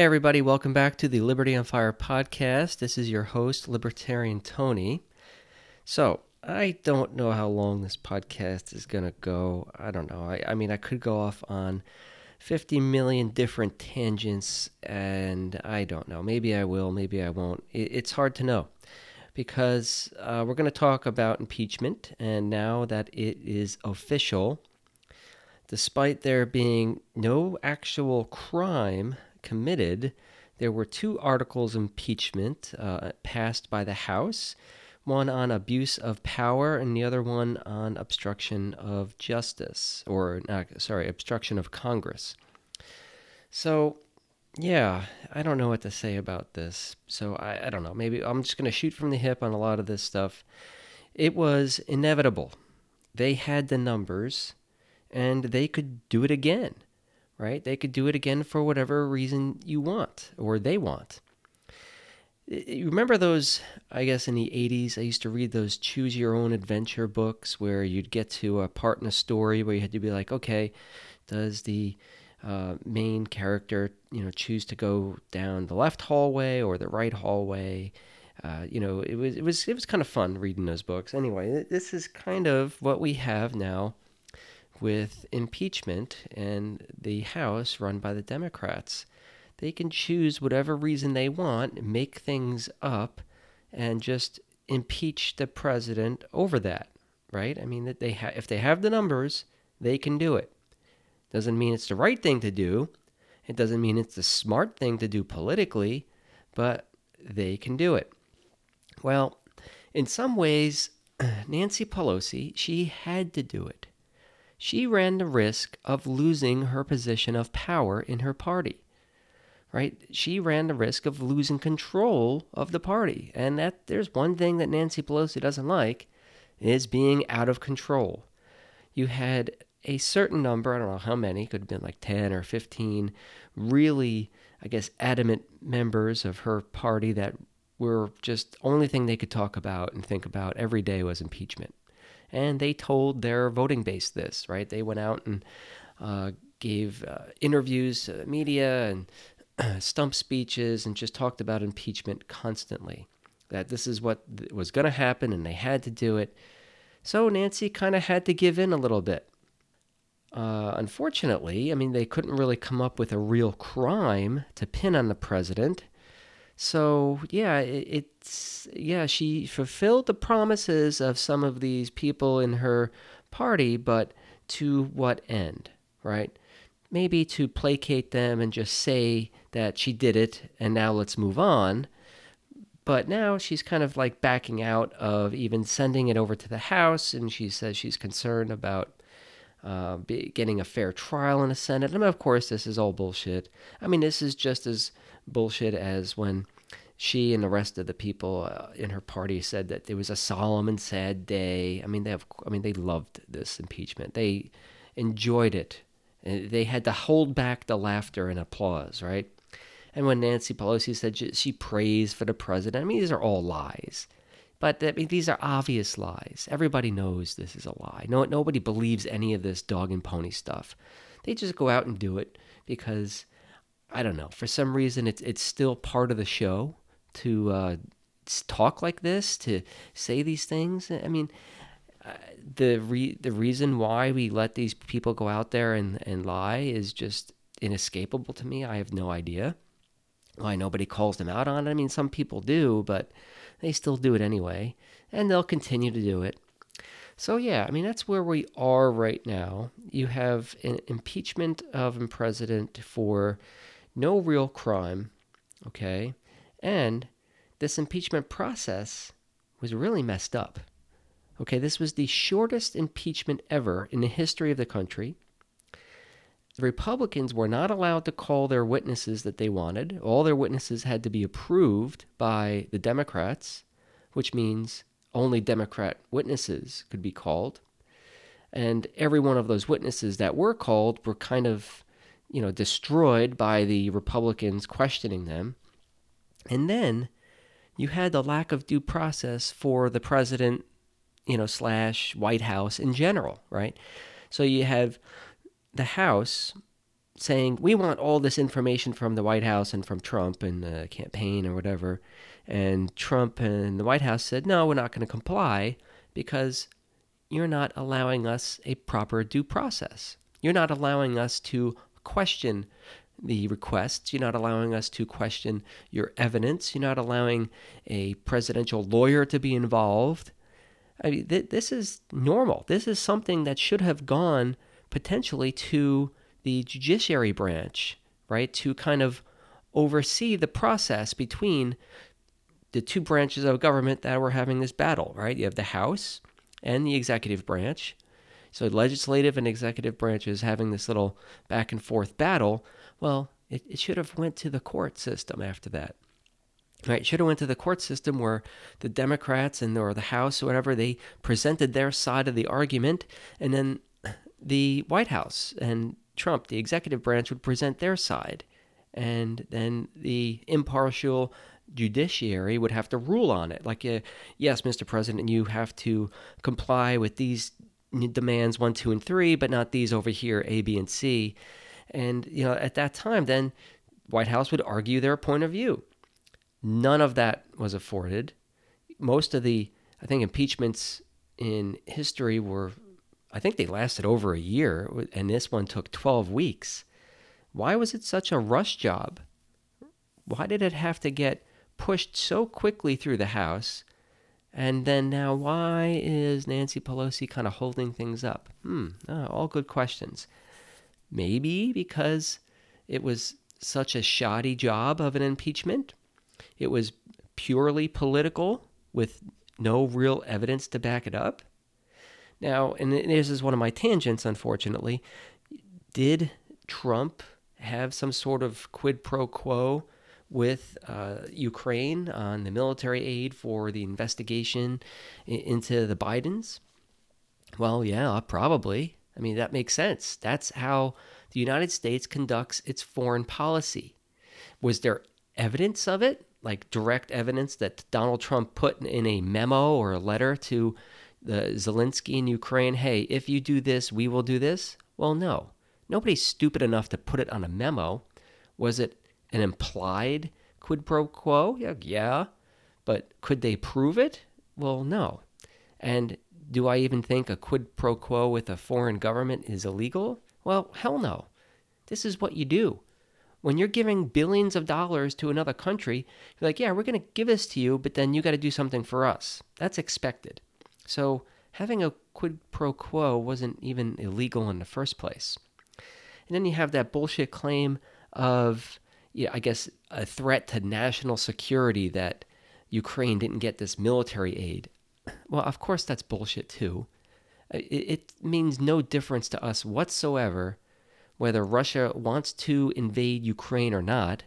Hey, everybody, welcome back to the Liberty on Fire podcast. This is your host, Libertarian Tony. So, I don't know how long this podcast is going to go. I don't know. I, I, mean, I could go off on 50 million different tangents, and I don't know. Maybe I will, maybe I won't. It, it's hard to know because uh, we're going to talk about impeachment, and now that it is official, despite there being no actual crime committed, there were two articles of impeachment uh, passed by the House one on abuse of power and the other one on obstruction of justice, or not, sorry, obstruction of Congress. So, yeah, I don't know what to say about this. So, I, I don't know. Maybe I'm just going to shoot from the hip on a lot of this stuff. It was inevitable. They had the numbers and they could do it again right? They could do it again for whatever reason you want or they want. You remember those, I guess, in the 80s, I used to read those choose your own adventure books where you'd get to a part in a story where you had to be like, okay, does the uh, main character, you know, choose to go down the left hallway or the right hallway? Uh, you know, it was it was it was kind of fun reading those books. Anyway, this is kind of what we have now with impeachment and the House run by the Democrats. They can choose whatever reason they want, make things up, and just impeach the president over that, right? I mean, that they ha- if they have the numbers, they can do it. Doesn't mean it's the right thing to do. It doesn't mean it's the smart thing to do politically, but they can do it. Well, in some ways, Nancy Pelosi, she had to do it she ran the risk of losing her position of power in her party. Right? She ran the risk of losing control of the party. And that there's one thing that Nancy Pelosi doesn't like is being out of control. You had a certain number, I don't know how many, could have been like 10 or 15 really, I guess, adamant members of her party that were just only thing they could talk about and think about every day was impeachment and they told their voting base this, right? They went out and uh, gave uh, interviews to the media and stump speeches and just talked about impeachment constantly. That this is what was going to happen and they had to do it. So Nancy kind of had to give in a little bit. Uh, unfortunately, I mean, they couldn't really come up with a real crime to pin on the president. So yeah, it, it's yeah she fulfilled the promises of some of these people in her party, but to what end, right? Maybe to placate them and just say that she did it and now let's move on. But now she's kind of like backing out of even sending it over to the House, and she says she's concerned about uh, getting a fair trial in the Senate. And of course, this is all bullshit. I mean, this is just as bullshit as when she and the rest of the people uh, in her party said that it was a solemn and sad day. I mean, they have, I mean, they loved this impeachment. They enjoyed it. They had to hold back the laughter and applause, right? And when Nancy Pelosi said she, she praised for the president, I mean, these are all lies. But I mean, these are obvious lies. Everybody knows this is a lie. No, nobody believes any of this dog and pony stuff. They just go out and do it because I don't know. For some reason, it's it's still part of the show to uh, talk like this, to say these things. I mean, uh, the re- the reason why we let these people go out there and, and lie is just inescapable to me. I have no idea why nobody calls them out on it. I mean, some people do, but they still do it anyway, and they'll continue to do it. So, yeah, I mean, that's where we are right now. You have an impeachment of a president for no real crime, okay? And this impeachment process was really messed up. Okay, this was the shortest impeachment ever in the history of the country. The Republicans were not allowed to call their witnesses that they wanted. All their witnesses had to be approved by the Democrats, which means only Democrat witnesses could be called. And every one of those witnesses that were called were kind of, you know, destroyed by the Republicans questioning them. And then you had the lack of due process for the president, you know, slash White House in general, right? So you have the House saying we want all this information from the White House and from Trump and the campaign or whatever. And Trump and the White House said, no, we're not going to comply because you're not allowing us a proper due process. You're not allowing us to question the requests. You're not allowing us to question your evidence. You're not allowing a presidential lawyer to be involved. I mean, th- this is normal. This is something that should have gone potentially to the judiciary branch, right, to kind of oversee the process between the two branches of government that were having this battle, right? You have the House and the executive branch. So legislative and executive branches having this little back and forth battle. Well, it, it should have went to the court system after that. Right, should have went to the court system where the Democrats and or the House or whatever they presented their side of the argument, and then the White House and Trump, the executive branch, would present their side, and then the impartial judiciary would have to rule on it. Like, uh, yes, Mr. President, you have to comply with these demands one, two, and three, but not these over here, A, B, and C. And you know, at that time, then White House would argue their point of view. None of that was afforded. Most of the, I think, impeachments in history were, I think they lasted over a year, and this one took 12 weeks. Why was it such a rush job? Why did it have to get pushed so quickly through the House? And then now, why is Nancy Pelosi kind of holding things up? Hmm, oh, all good questions. Maybe because it was such a shoddy job of an impeachment. It was purely political with no real evidence to back it up. Now, and this is one of my tangents, unfortunately. Did Trump have some sort of quid pro quo with uh, Ukraine on the military aid for the investigation into the Bidens? Well, yeah, probably. I mean, that makes sense. That's how the United States conducts its foreign policy. Was there evidence of it, like direct evidence that Donald Trump put in a memo or a letter to the Zelensky in Ukraine, hey, if you do this, we will do this? Well, no. Nobody's stupid enough to put it on a memo. Was it an implied quid pro quo? Yeah, yeah. But could they prove it? Well, no. And do I even think a quid pro quo with a foreign government is illegal? Well, hell no. This is what you do. When you're giving billions of dollars to another country, you're like, yeah, we're going to give this to you, but then you got to do something for us. That's expected. So having a quid pro quo wasn't even illegal in the first place. And then you have that bullshit claim of, yeah, I guess, a threat to national security that Ukraine didn't get this military aid. Well, of course, that's bullshit too. It, it means no difference to us whatsoever whether Russia wants to invade Ukraine or not,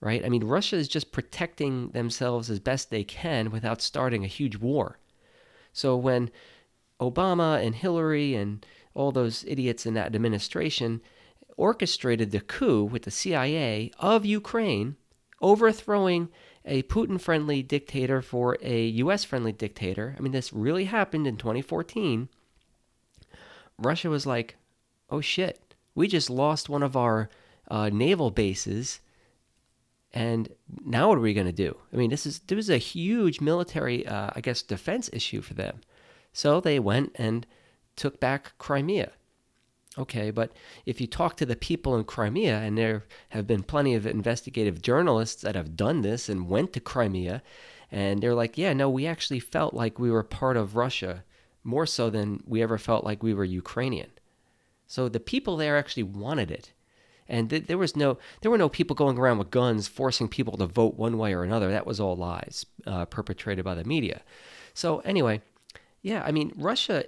right? I mean, Russia is just protecting themselves as best they can without starting a huge war. So when Obama and Hillary and all those idiots in that administration orchestrated the coup with the CIA of Ukraine, overthrowing a Putin friendly dictator for a US friendly dictator. I mean, this really happened in 2014. Russia was like, oh shit, we just lost one of our uh, naval bases. And now what are we going to do? I mean, this is this is a huge military, uh, I guess, defense issue for them. So they went and took back Crimea. Okay, but if you talk to the people in Crimea, and there have been plenty of investigative journalists that have done this and went to Crimea, and they're like, yeah, no, we actually felt like we were part of Russia more so than we ever felt like we were Ukrainian. So the people there actually wanted it. And th- there was no, there were no people going around with guns forcing people to vote one way or another. That was all lies uh, perpetrated by the media. So anyway, yeah, I mean, Russia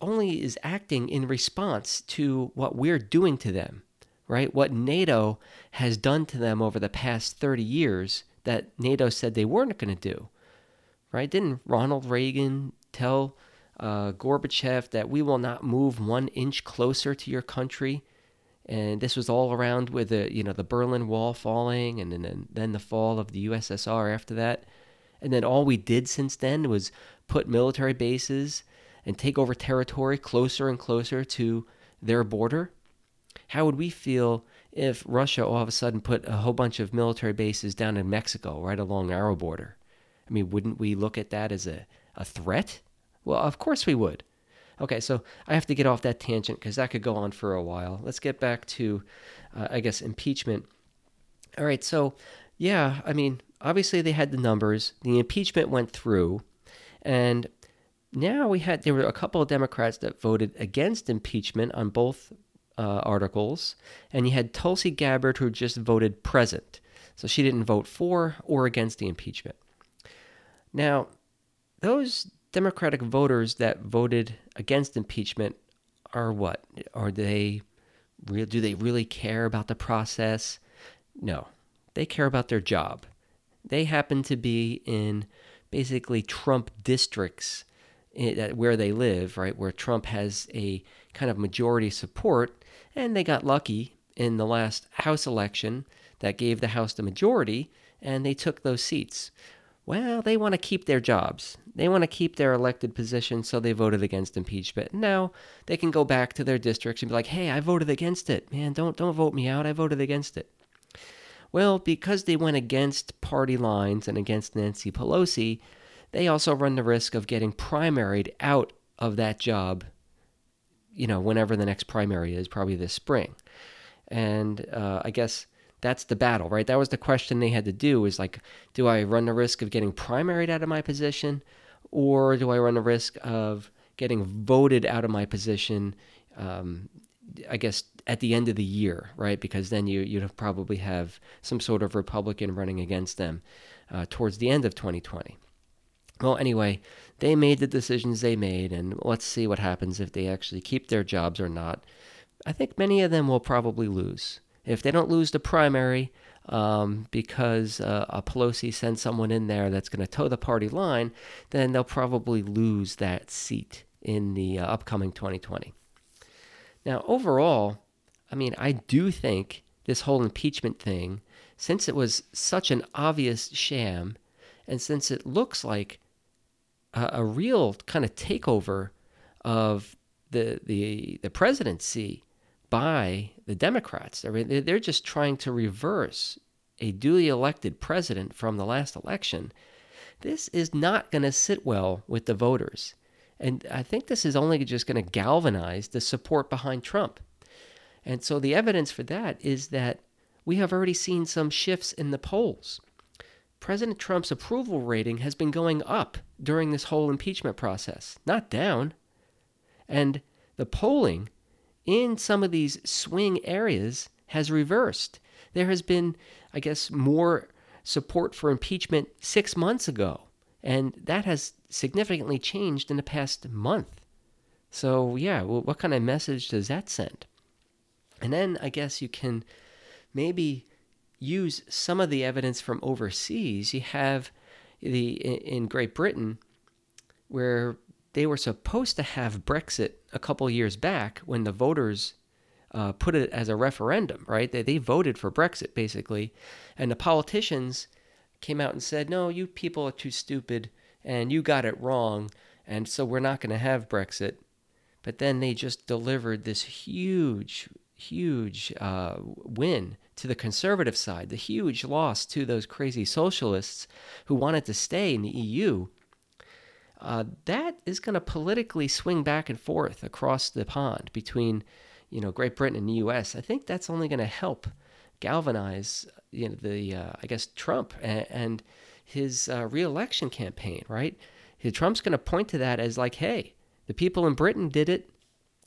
only is acting in response to what we're doing to them, right? What NATO has done to them over the past 30 years that NATO said they weren't going to do, right? Didn't Ronald Reagan tell uh, Gorbachev that we will not move one inch closer to your country. And this was all around with the you know the Berlin Wall falling, and then then the fall of the USSR after that. And then all we did since then was put military bases and take over territory closer and closer to their border. how would we feel if Russia all of a sudden put a whole bunch of military bases down in Mexico, right along our border? I mean, wouldn't we look at that as a, a threat? Well, of course we would. Okay, so I have to get off that tangent because that could go on for a while. Let's get back to, uh, I guess, impeachment. All right, so yeah, I mean, obviously they had the numbers. The impeachment went through, and now we had there were a couple of Democrats that voted against impeachment on both uh, articles, and you had Tulsi Gabbard who just voted present, so she didn't vote for or against the impeachment. Now, those Democratic voters that voted against impeachment are what? Are they real? Do they really care about the process? No, they care about their job. They happen to be in basically Trump districts where they live, right, where Trump has a kind of majority support, and they got lucky in the last House election that gave the House the majority, and they took those seats. Well, they want to keep their jobs. They want to keep their elected position, so they voted against impeachment. Now they can go back to their districts and be like, "Hey, I voted against it. Man, don't don't vote me out. I voted against it." Well, because they went against party lines and against Nancy Pelosi, they also run the risk of getting primaried out of that job, you know, whenever the next primary is, probably this spring. And uh, I guess that's the battle, right? That was the question they had to do is like, do I run the risk of getting primaried out of my position, or do I run the risk of getting voted out of my position? Um, I guess at the end of the year, right? Because then you you'd probably have some sort of Republican running against them uh, towards the end of 2020. Well, anyway, they made the decisions they made, and let's see what happens if they actually keep their jobs or not. I think many of them will probably lose. If they don't lose the primary um, because uh, a Pelosi sends someone in there that's going to toe the party line, then they'll probably lose that seat in the uh, upcoming 2020. Now, overall, I mean, I do think this whole impeachment thing, since it was such an obvious sham, and since it looks like a, a real kind of takeover of the the the presidency by the Democrats. I mean, they're just trying to reverse a duly elected president from the last election. This is not going to sit well with the voters. And I think this is only just going to galvanize the support behind Trump. And so the evidence for that is that we have already seen some shifts in the polls. President Trump's approval rating has been going up during this whole impeachment process, not down. And the polling in some of these swing areas has reversed. There has been, I guess, more support for impeachment six months ago, and that has significantly changed in the past month. So, yeah, well, what kind of message does that send? And then I guess you can maybe use some of the evidence from overseas. You have the in Great Britain where they were supposed to have Brexit a couple years back when the voters uh, put it as a referendum, right? They, they voted for Brexit basically, and the politicians came out and said, "No, you people are too stupid, and you got it wrong, and so we're not going to have Brexit." But then they just delivered this huge, huge uh, win to the conservative side, the huge loss to those crazy socialists who wanted to stay in the EU, uh, that is going to politically swing back and forth across the pond between, you know, Great Britain and the U.S. I think that's only going to help galvanize, you know, the uh, I guess Trump and, and his uh, reelection campaign. Right? Trump's going to point to that as like, hey, the people in Britain did it.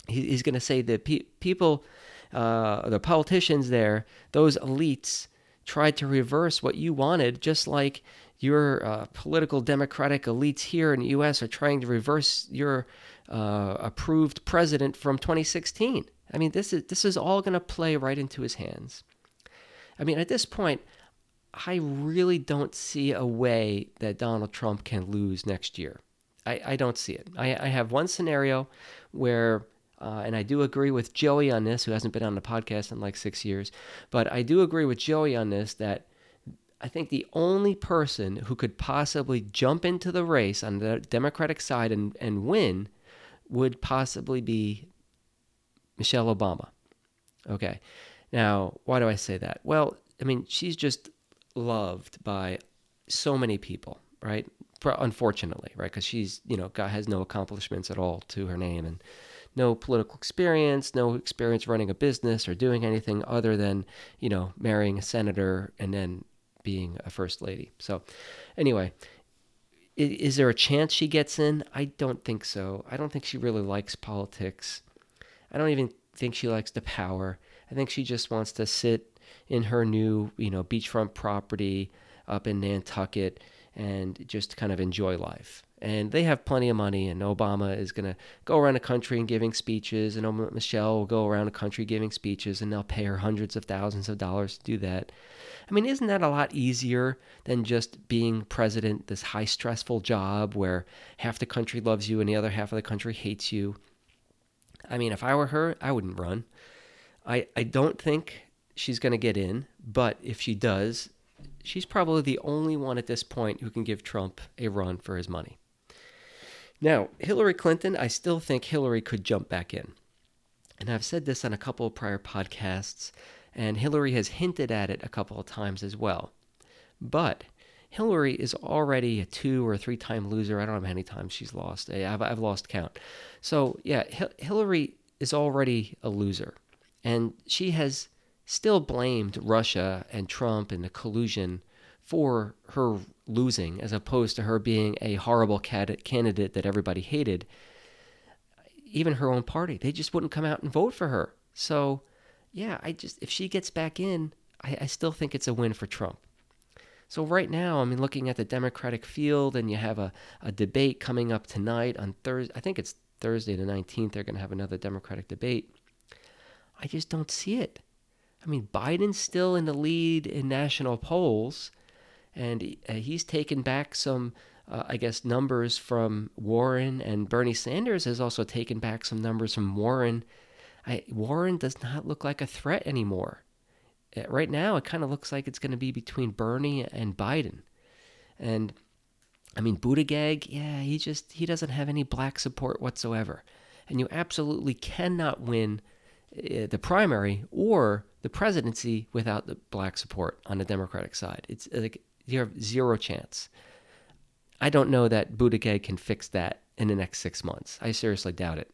He, he's going to say the pe- people uh, the politicians there, those elites, tried to reverse what you wanted, just like your uh, political democratic elites here in the U.S. are trying to reverse your uh, approved president from 2016. I mean, this is this is all going to play right into his hands. I mean, at this point, I really don't see a way that Donald Trump can lose next year. I, I don't see it. I, I have one scenario where uh, and I do agree with Joey on this, who hasn't been on the podcast in like six years. But I do agree with Joey on this that I think the only person who could possibly jump into the race on the Democratic side and, and win would possibly be Michelle Obama. Okay. Now, why do I say that? Well, I mean, she's just loved by so many people, right? Unfortunately, right? Because she's, you know, got, has no accomplishments at all to her name and no political experience, no experience running a business or doing anything other than, you know, marrying a senator and then being a first lady. So, anyway, is there a chance she gets in? I don't think so. I don't think she really likes politics. I don't even think she likes the power. I think she just wants to sit in her new, you know, beachfront property up in Nantucket and just kind of enjoy life. And they have plenty of money, and Obama is going to go around the country and giving speeches, and Michelle will go around the country giving speeches, and they'll pay her hundreds of thousands of dollars to do that. I mean, isn't that a lot easier than just being president, this high stressful job where half the country loves you and the other half of the country hates you? I mean, if I were her, I wouldn't run. I, I don't think she's going to get in, but if she does, she's probably the only one at this point who can give Trump a run for his money. Now, Hillary Clinton, I still think Hillary could jump back in. And I've said this on a couple of prior podcasts, and Hillary has hinted at it a couple of times as well. But Hillary is already a two or three time loser. I don't know how many times she's lost. Eh, I've, I've lost count. So, yeah, Hillary is already a loser. And she has still blamed Russia and Trump and the collusion for her losing, as opposed to her being a horrible candidate that everybody hated. Even her own party, they just wouldn't come out and vote for her. So, yeah, I just if she gets back in, I, I still think it's a win for Trump. So right now, I mean, looking at the Democratic field, and you have a, a debate coming up tonight on Thursday. I think it's Thursday the 19th. They're going to have another Democratic debate. I just don't see it. I mean, Biden's still in the lead in national polls, and uh, he's taken back some, uh, I guess, numbers from Warren, and Bernie Sanders has also taken back some numbers from Warren I, Warren does not look like a threat anymore. Uh, right now, it kind of looks like it's going to be between Bernie and Biden. And I mean, Buttigieg, yeah, he just he doesn't have any black support whatsoever, and you absolutely cannot win uh, the primary or the presidency without the black support on the Democratic side. It's like you have zero chance. I don't know that Buttigieg can fix that in the next six months. I seriously doubt it.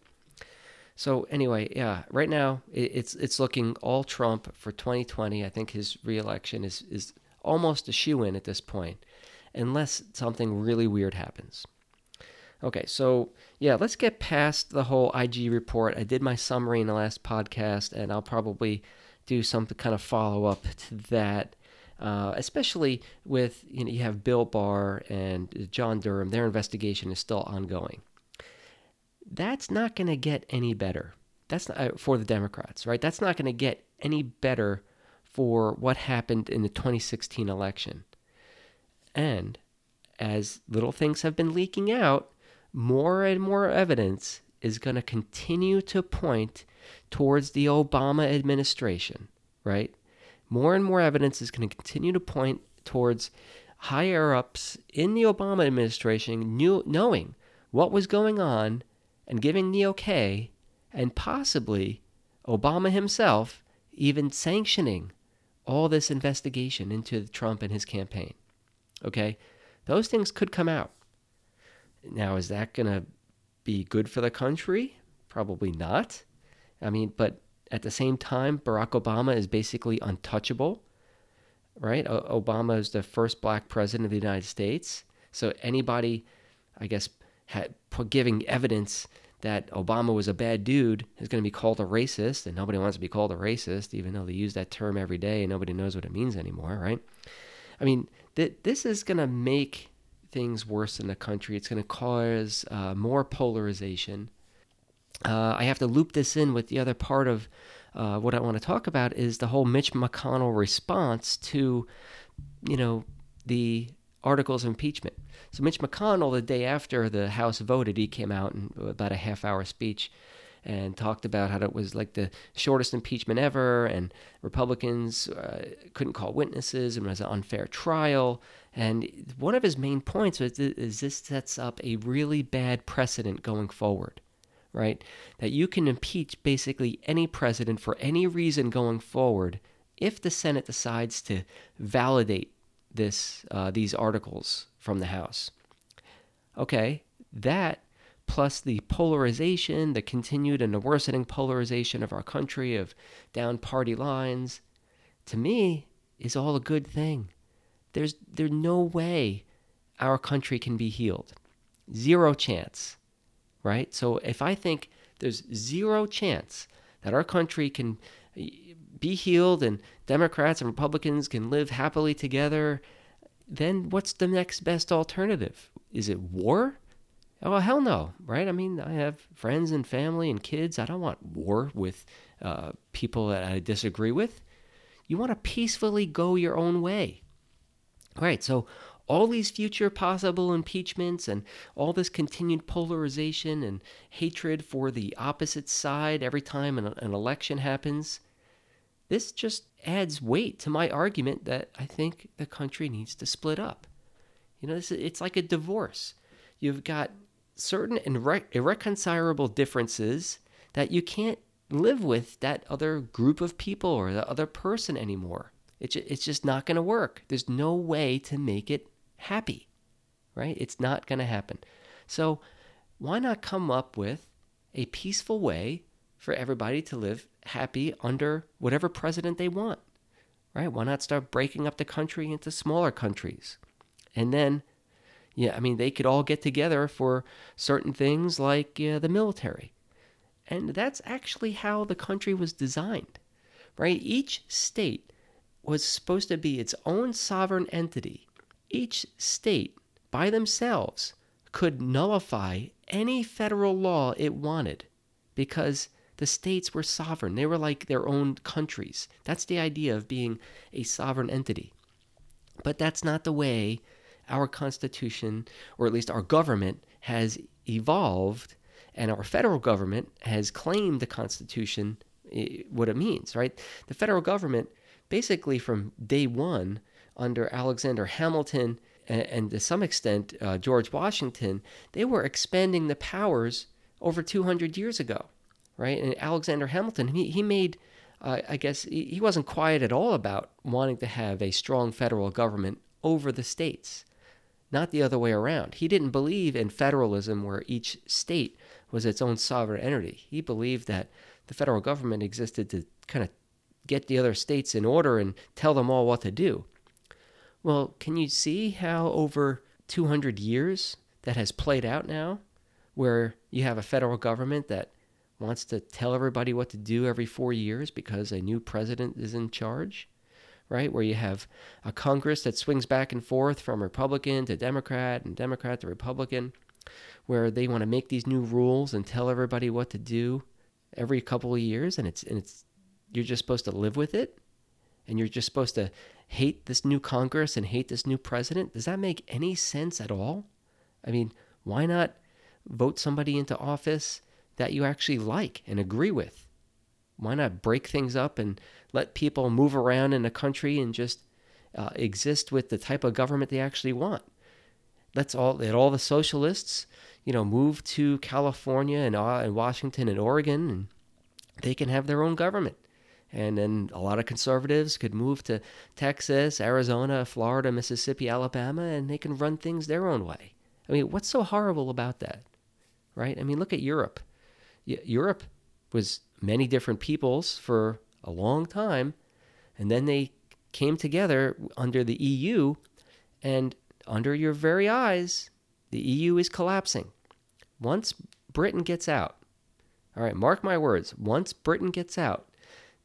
So anyway, yeah, right now it's it's looking all Trump for 2020. I think his reelection is is almost a shoe in at this point, unless something really weird happens. Okay, so yeah, let's get past the whole IG report. I did my summary in the last podcast, and I'll probably do some kind of follow up to that. Uh, especially with you know you have Bill Barr and John Durham, their investigation is still ongoing that's not going to get any better. That's not, uh, for the Democrats, right? That's not going to get any better for what happened in the 2016 election. And as little things have been leaking out, more and more evidence is going to continue to point towards the Obama administration, right? More and more evidence is going to continue to point towards higher ups in the Obama administration knew, knowing what was going on and giving the okay, and possibly Obama himself even sanctioning all this investigation into Trump and his campaign. Okay? Those things could come out. Now, is that going to be good for the country? Probably not. I mean, but at the same time, Barack Obama is basically untouchable, right? O- Obama is the first black president of the United States. So anybody, I guess, giving evidence that Obama was a bad dude is going to be called a racist, and nobody wants to be called a racist, even though they use that term every day and nobody knows what it means anymore, right? I mean, th- this is going to make things worse in the country. It's going to cause uh, more polarization. Uh, I have to loop this in with the other part of uh, what I want to talk about is the whole Mitch McConnell response to, you know, the articles of impeachment. So Mitch McConnell, the day after the House voted, he came out in about a half hour speech and talked about how it was like the shortest impeachment ever, and Republicans uh, couldn't call witnesses, and it was an unfair trial. And one of his main points was is this sets up a really bad precedent going forward, right? That you can impeach basically any president for any reason going forward if the Senate decides to validate this uh, these articles from the House. Okay, that plus the polarization, the continued and the worsening polarization of our country of down party lines, to me is all a good thing. There's there's no way our country can be healed. Zero chance. Right? So if I think there's zero chance that our country can be healed and Democrats and Republicans can live happily together, then what's the next best alternative? Is it war? Oh, hell no, right? I mean, I have friends and family and kids. I don't want war with uh, people that I disagree with. You want to peacefully go your own way. All right, so all these future possible impeachments and all this continued polarization and hatred for the opposite side every time an, an election happens, this just adds weight to my argument that I think the country needs to split up. You know, this, it's like a divorce. You've got certain irre- irreconcilable differences that you can't live with that other group of people or the other person anymore. It's, it's just not going to work. There's no way to make it happy, right? It's not going to happen. So, why not come up with a peaceful way for everybody to live happy under whatever president they want, right? Why not start breaking up the country into smaller countries? And then yeah, I mean, they could all get together for certain things like uh, the military. And that's actually how the country was designed, right? Each state was supposed to be its own sovereign entity. Each state, by themselves, could nullify any federal law it wanted because the states were sovereign. They were like their own countries. That's the idea of being a sovereign entity. But that's not the way our Constitution, or at least our government, has evolved, and our federal government has claimed the Constitution, eh, what it means, right? The federal government, basically from day one, under Alexander Hamilton and, and to some extent uh, George Washington, they were expanding the powers over 200 years ago, right? And Alexander Hamilton, he, he made uh, I guess he wasn't quiet at all about wanting to have a strong federal government over the states not the other way around. He didn't believe in federalism where each state was its own sovereign entity. He believed that the federal government existed to kind of get the other states in order and tell them all what to do. Well, can you see how over 200 years that has played out now, where you have a federal government that wants to tell everybody what to do every four years because a new president is in charge? right? Where you have a Congress that swings back and forth from Republican to Democrat and Democrat to Republican, where they want to make these new rules and tell everybody what to do every couple of years, and it's and it's you're just supposed to live with it, and you're just supposed to hate this new Congress and hate this new president. Does that make any sense at all? I mean, why not vote somebody into office that you actually like and agree with? Why not break things up and let people move around in the country and just uh, exist with the type of government they actually want? Let's all let all the socialists, you know, move to California and, uh, and Washington and Oregon, and they can have their own government. And then a lot of conservatives could move to Texas, Arizona, Florida, Mississippi, Alabama, and they can run things their own way. I mean, what's so horrible about that? Right? I mean, look at Europe. Europe was many different peoples for a long time, and then they came together under the EU, and under your very eyes, the EU is collapsing. Once Britain gets out, all right, mark my words, once Britain gets out,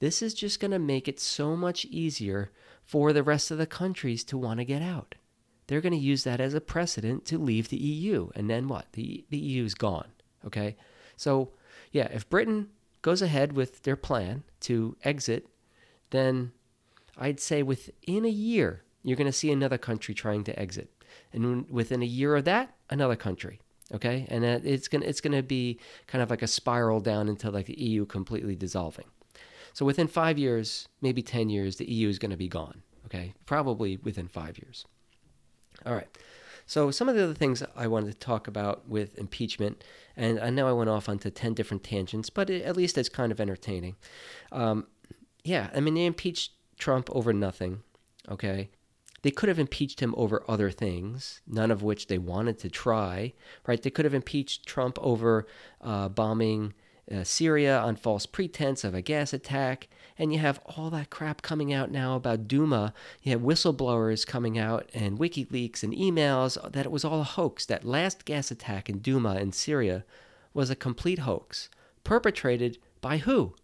this is just going to make it so much easier for the rest of the countries to want to get out. They're going to use that as a precedent to leave the EU. And then what? The, the EU is gone. Okay? So, yeah, if Britain goes ahead with their plan to exit, then I'd say within a year, you're going to see another country trying to exit. And within a year of that, another country. Okay. And it's going to, it's going to be kind of like a spiral down into like the EU completely dissolving. So within five years, maybe 10 years, the EU is going to be gone. Okay. Probably within five years. All right. So, some of the other things I wanted to talk about with impeachment, and I know I went off onto 10 different tangents, but it, at least it's kind of entertaining. Um, yeah, I mean, they impeached Trump over nothing, okay? They could have impeached him over other things, none of which they wanted to try, right? They could have impeached Trump over uh, bombing uh, Syria on false pretense of a gas attack. And you have all that crap coming out now about Duma. You have whistleblowers coming out and WikiLeaks and emails that it was all a hoax. That last gas attack in Duma in Syria was a complete hoax. Perpetrated by who?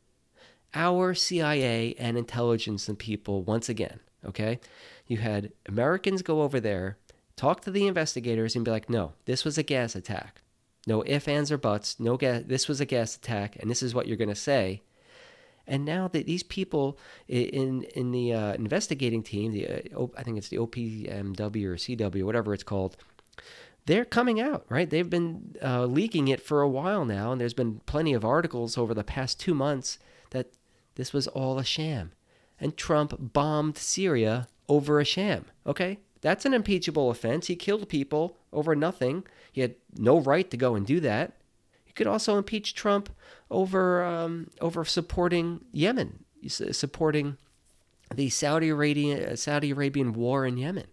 Our CIA and intelligence and people once again. Okay? You had Americans go over there, talk to the investigators, and be like, no, this was a gas attack. No ifs, ands, or buts. No gas. This was a gas attack, and this is what you're going to say. And now that these people in in the uh, investigating team, the uh, I think it's the OPMW or CW, whatever it's called, they're coming out, right? They've been uh, leaking it for a while now, and there's been plenty of articles over the past two months that this was all a sham, and Trump bombed Syria over a sham. Okay, that's an impeachable offense. He killed people over nothing. He had no right to go and do that. You could also impeach Trump over um, over supporting Yemen, supporting the Saudi Arabian Saudi Arabian war in Yemen.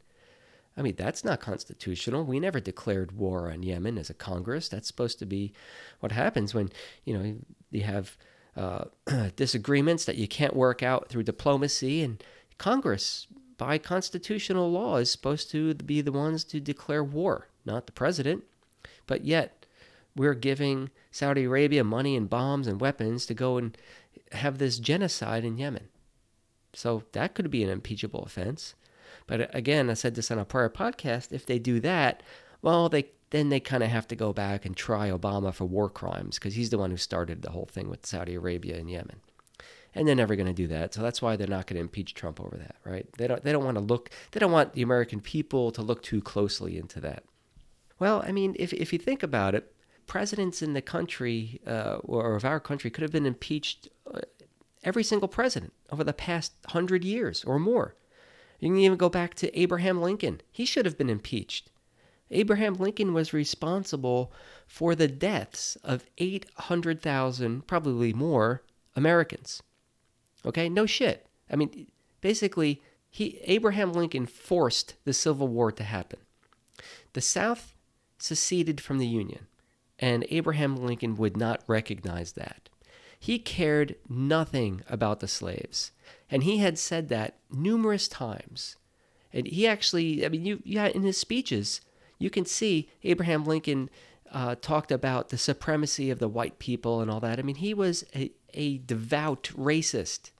I mean, that's not constitutional. We never declared war on Yemen as a Congress. That's supposed to be what happens when you know you have uh, disagreements that you can't work out through diplomacy, and Congress by constitutional law, is supposed to be the ones to declare war, not the president. But yet, we're giving Saudi Arabia money and bombs and weapons to go and have this genocide in Yemen. So that could be an impeachable offense. But again, I said this on a prior podcast. If they do that, well, they then they kind of have to go back and try Obama for war crimes because he's the one who started the whole thing with Saudi Arabia and Yemen and they're never going to do that. So that's why they're not going to impeach Trump over that, right? They don't they don't want to look they don't want the American people to look too closely into that. Well, I mean, if if you think about it, presidents in the country uh, or of our country could have been impeached uh, every single president over the past 100 years or more. You can even go back to Abraham Lincoln. He should have been impeached. Abraham Lincoln was responsible for the deaths of 800,000, probably more, Americans. Okay, no shit. I mean, basically, he Abraham Lincoln forced the Civil War to happen. The South seceded from the Union, and Abraham Lincoln would not recognize that. He cared nothing about the slaves, and he had said that numerous times. And he actually, I mean, you, yeah, in his speeches, you can see Abraham Lincoln uh, talked about the supremacy of the white people and all that. I mean, he was a, a devout racist.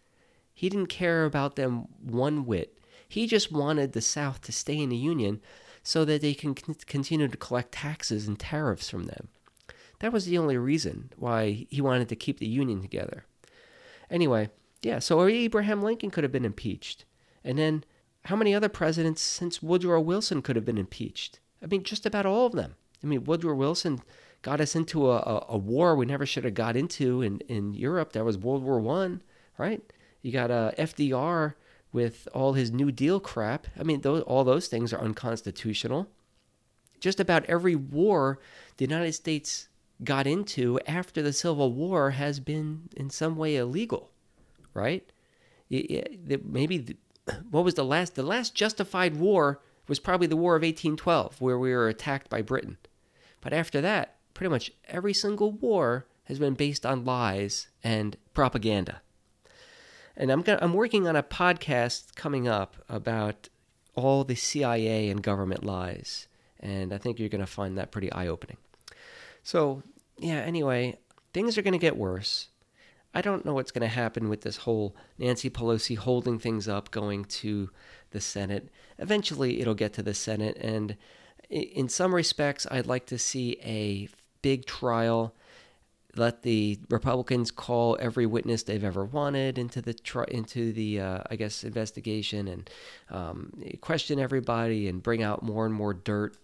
He didn't care about them one whit. He just wanted the South to stay in the Union so that they can continue to collect taxes and tariffs from them. That was the only reason why he wanted to keep the Union together. Anyway, yeah, so Abraham Lincoln could have been impeached. And then how many other presidents since Woodrow Wilson could have been impeached? I mean, just about all of them. I mean, Woodrow Wilson got us into a, a, a war we never should have got into in, in Europe. That was World War One, right? You got uh, FDR with all his New Deal crap. I mean, those, all those things are unconstitutional. Just about every war the United States got into after the Civil War has been in some way illegal, right? Maybe the, what was the last? The last justified war was probably the War of 1812, where we were attacked by Britain. But after that, pretty much every single war has been based on lies and propaganda and I'm gonna, I'm working on a podcast coming up about all the CIA and government lies, and I think you're gonna find that pretty eye opening. So yeah, anyway, things are gonna get worse. I don't know what's going to happen with this whole Nancy Pelosi holding things up going to the Senate. Eventually, it'll get to the Senate, and in some respects, I'd like to see a big trial let the Republicans call every witness they've ever wanted into the into the uh, I guess investigation and um, question everybody and bring out more and more dirt.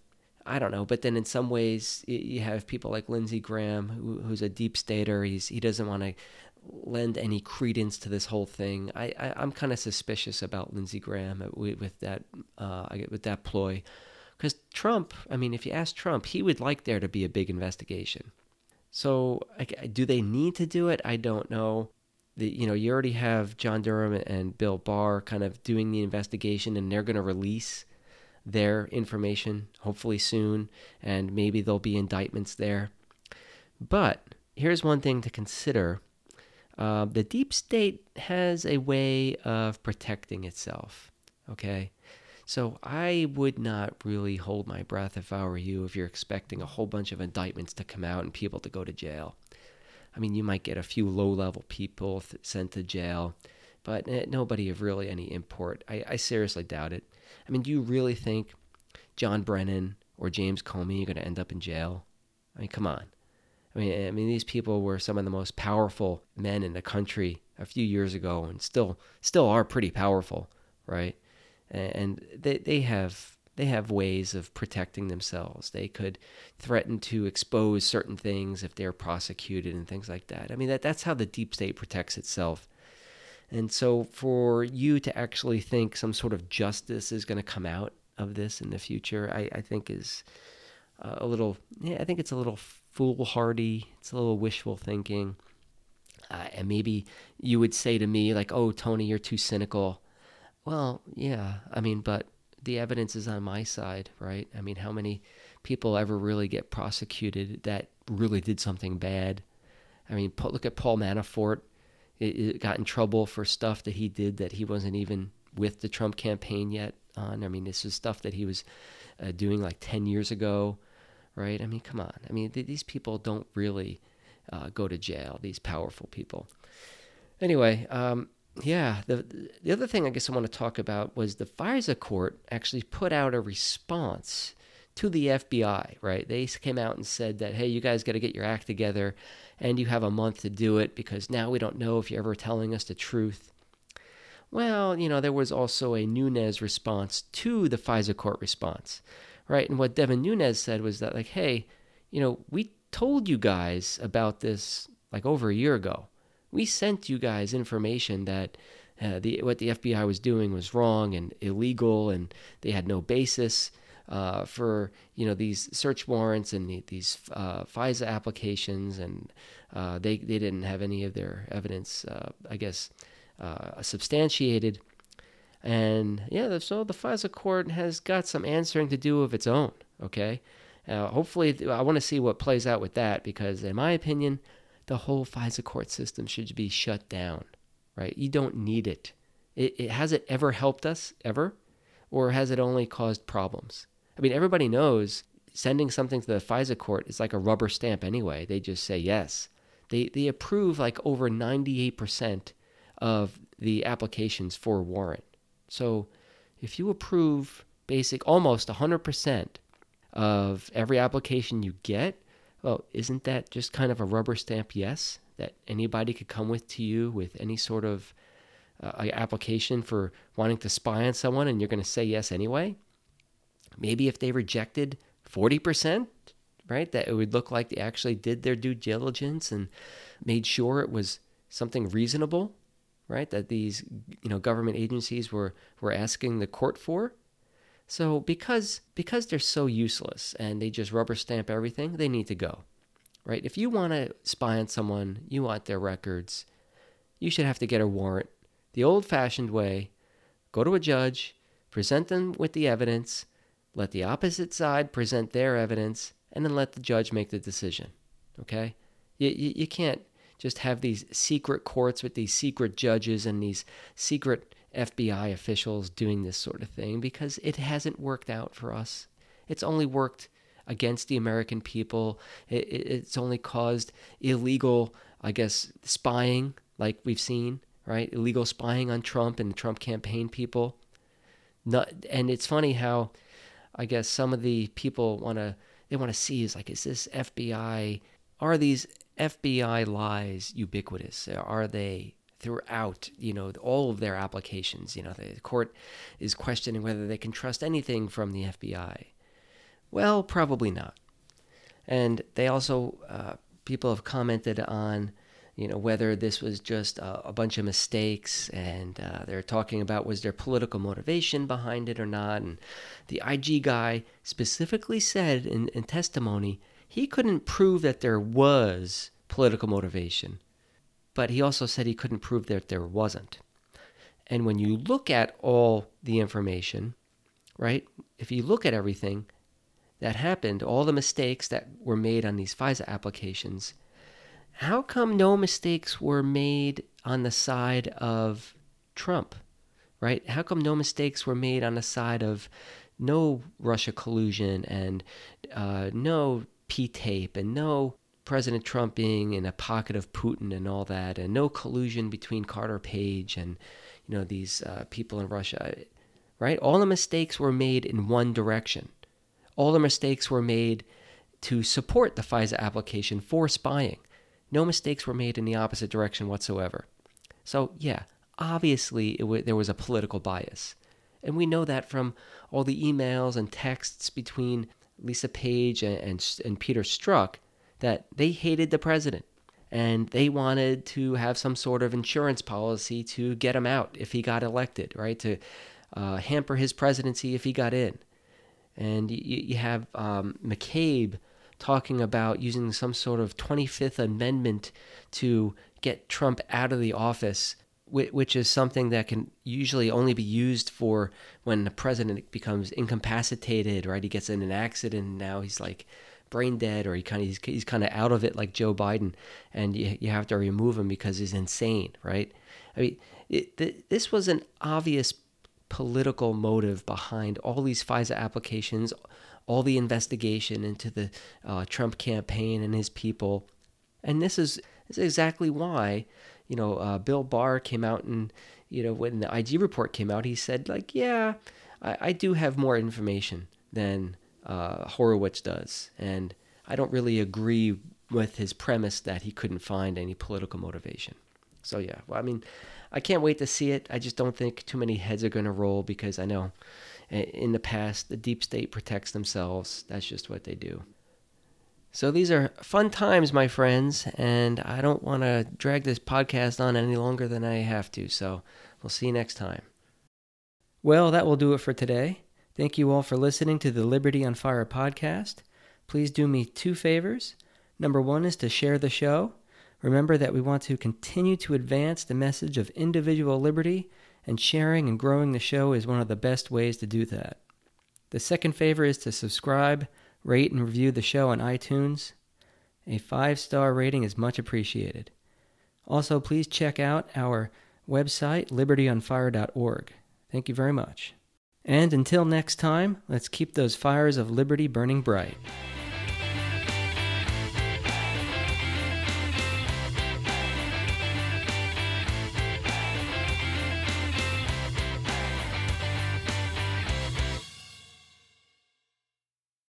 I don't know, but then in some ways you have people like Lindsey Graham, who, who's a deep stater. He's he doesn't want to lend any credence to this whole thing. I, I am kind of suspicious about Lindsey Graham with, with that uh, with that ploy Because Trump, I mean, if you ask Trump, he would like there to be a big investigation. So, do they need to do it? I don't know. The, you know, you already have John Durham and Bill Barr kind of doing the investigation, and they're going to release their information hopefully soon, and maybe there'll be indictments there. But here's one thing to consider uh, the deep state has a way of protecting itself. Okay. So I would not really hold my breath if I were you if you're expecting a whole bunch of indictments to come out and people to go to jail. I mean, you might get a few low level people th- sent to jail, but eh, nobody of really any import. I, I seriously doubt it. I mean, do you really think John Brennan or James Comey are going to end up in jail? I mean, come on. I mean, I mean, these people were some of the most powerful men in the country a few years ago, and still, still are pretty powerful, right? And they they have they have ways of protecting themselves. They could threaten to expose certain things if they're prosecuted and things like that. I mean, that that's how the deep state protects itself. And so, for you to actually think some sort of justice is going to come out of this in the future, I, I think is a little. Yeah, I think it's a little foolhardy. It's a little wishful thinking. Uh, and maybe you would say to me, like, oh, Tony, you're too cynical. Well, yeah. I mean, but the evidence is on my side, right? I mean, how many people ever really get prosecuted that really did something bad? I mean, look at Paul Manafort. It, it got in trouble for stuff that he did that he wasn't even with the Trump campaign yet on. I mean, this is stuff that he was uh, doing like 10 years ago right? I mean, come on. I mean, th- these people don't really uh, go to jail, these powerful people. Anyway, um, yeah, the, the other thing I guess I want to talk about was the FISA court actually put out a response to the FBI, right? They came out and said that, hey, you guys got to get your act together and you have a month to do it because now we don't know if you're ever telling us the truth. Well, you know, there was also a Nunes response to the FISA court response right? And what Devin Nunes said was that, like, hey, you know, we told you guys about this like over a year ago. We sent you guys information that uh, the what the FBI was doing was wrong and illegal, and they had no basis uh, for you know these search warrants and the, these uh, FISA applications, and uh, they they didn't have any of their evidence, uh, I guess, uh, substantiated. And yeah, so the FISA court has got some answering to do of its own. Okay, hopefully, I want to see what plays out with that because, in my opinion, the whole FISA court system should be shut down. Right? You don't need it. It, it has it ever helped us ever, or has it only caused problems? I mean, everybody knows sending something to the FISA court is like a rubber stamp anyway. They just say yes. They they approve like over 98% of the applications for warrant. So if you approve basic almost 100% of every application you get, well, isn't that just kind of a rubber stamp yes that anybody could come with to you with any sort of uh, application for wanting to spy on someone and you're going to say yes anyway? Maybe if they rejected 40%, right, that it would look like they actually did their due diligence and made sure it was something reasonable right? That these you know government agencies were were asking the court for. So because because they're so useless and they just rubber stamp everything, they need to go. Right? If you want to spy on someone, you want their records, you should have to get a warrant the old-fashioned way. Go to a judge, present them with the evidence, let the opposite side present their evidence, and then let the judge make the decision. Okay? You, you, you can't just have these secret courts with these secret judges and these secret FBI officials doing this sort of thing because it hasn't worked out for us. It's only worked against the American people. It, it, it's only caused illegal, I guess, spying, like we've seen, right? Illegal spying on Trump and the Trump campaign people. Not, and it's funny how, I guess, some of the people want to they want to see is like, is this FBI? Are these FBI lies ubiquitous? Are they throughout, you know, all of their applications? You know, the court is questioning whether they can trust anything from the FBI. Well, probably not. And they also, uh, people have commented on, you know whether this was just a, a bunch of mistakes and uh, they're talking about was there political motivation behind it or not and the ig guy specifically said in, in testimony he couldn't prove that there was political motivation but he also said he couldn't prove that there wasn't and when you look at all the information right if you look at everything that happened all the mistakes that were made on these fisa applications how come no mistakes were made on the side of Trump, right? How come no mistakes were made on the side of no Russia collusion and uh, no P tape and no President Trump being in a pocket of Putin and all that, and no collusion between Carter Page and you know these uh, people in Russia, right? All the mistakes were made in one direction. All the mistakes were made to support the FISA application for spying. No mistakes were made in the opposite direction whatsoever. So, yeah, obviously w- there was a political bias. And we know that from all the emails and texts between Lisa Page and, and, and Peter Strzok that they hated the president and they wanted to have some sort of insurance policy to get him out if he got elected, right? To uh, hamper his presidency if he got in. And you, you have um, McCabe talking about using some sort of 25th Amendment to get Trump out of the office, which is something that can usually only be used for when the president becomes incapacitated, right? He gets in an accident and now he's like brain dead or he kind of he's, he's kind of out of it like Joe Biden and you, you have to remove him because he's insane, right? I mean, it, th- this was an obvious political motive behind all these FISA applications, all the investigation into the uh, Trump campaign and his people. And this is, this is exactly why, you know, uh, Bill Barr came out and, you know, when the IG report came out, he said, like, yeah, I, I do have more information than uh, Horowitz does. And I don't really agree with his premise that he couldn't find any political motivation. So, yeah, well, I mean, I can't wait to see it. I just don't think too many heads are going to roll because I know in the past, the deep state protects themselves. That's just what they do. So these are fun times, my friends, and I don't want to drag this podcast on any longer than I have to. So we'll see you next time. Well, that will do it for today. Thank you all for listening to the Liberty on Fire podcast. Please do me two favors. Number one is to share the show. Remember that we want to continue to advance the message of individual liberty and sharing and growing the show is one of the best ways to do that. The second favor is to subscribe, rate, and review the show on iTunes. A five star rating is much appreciated. Also, please check out our website, libertyonfire.org. Thank you very much. And until next time, let's keep those fires of liberty burning bright.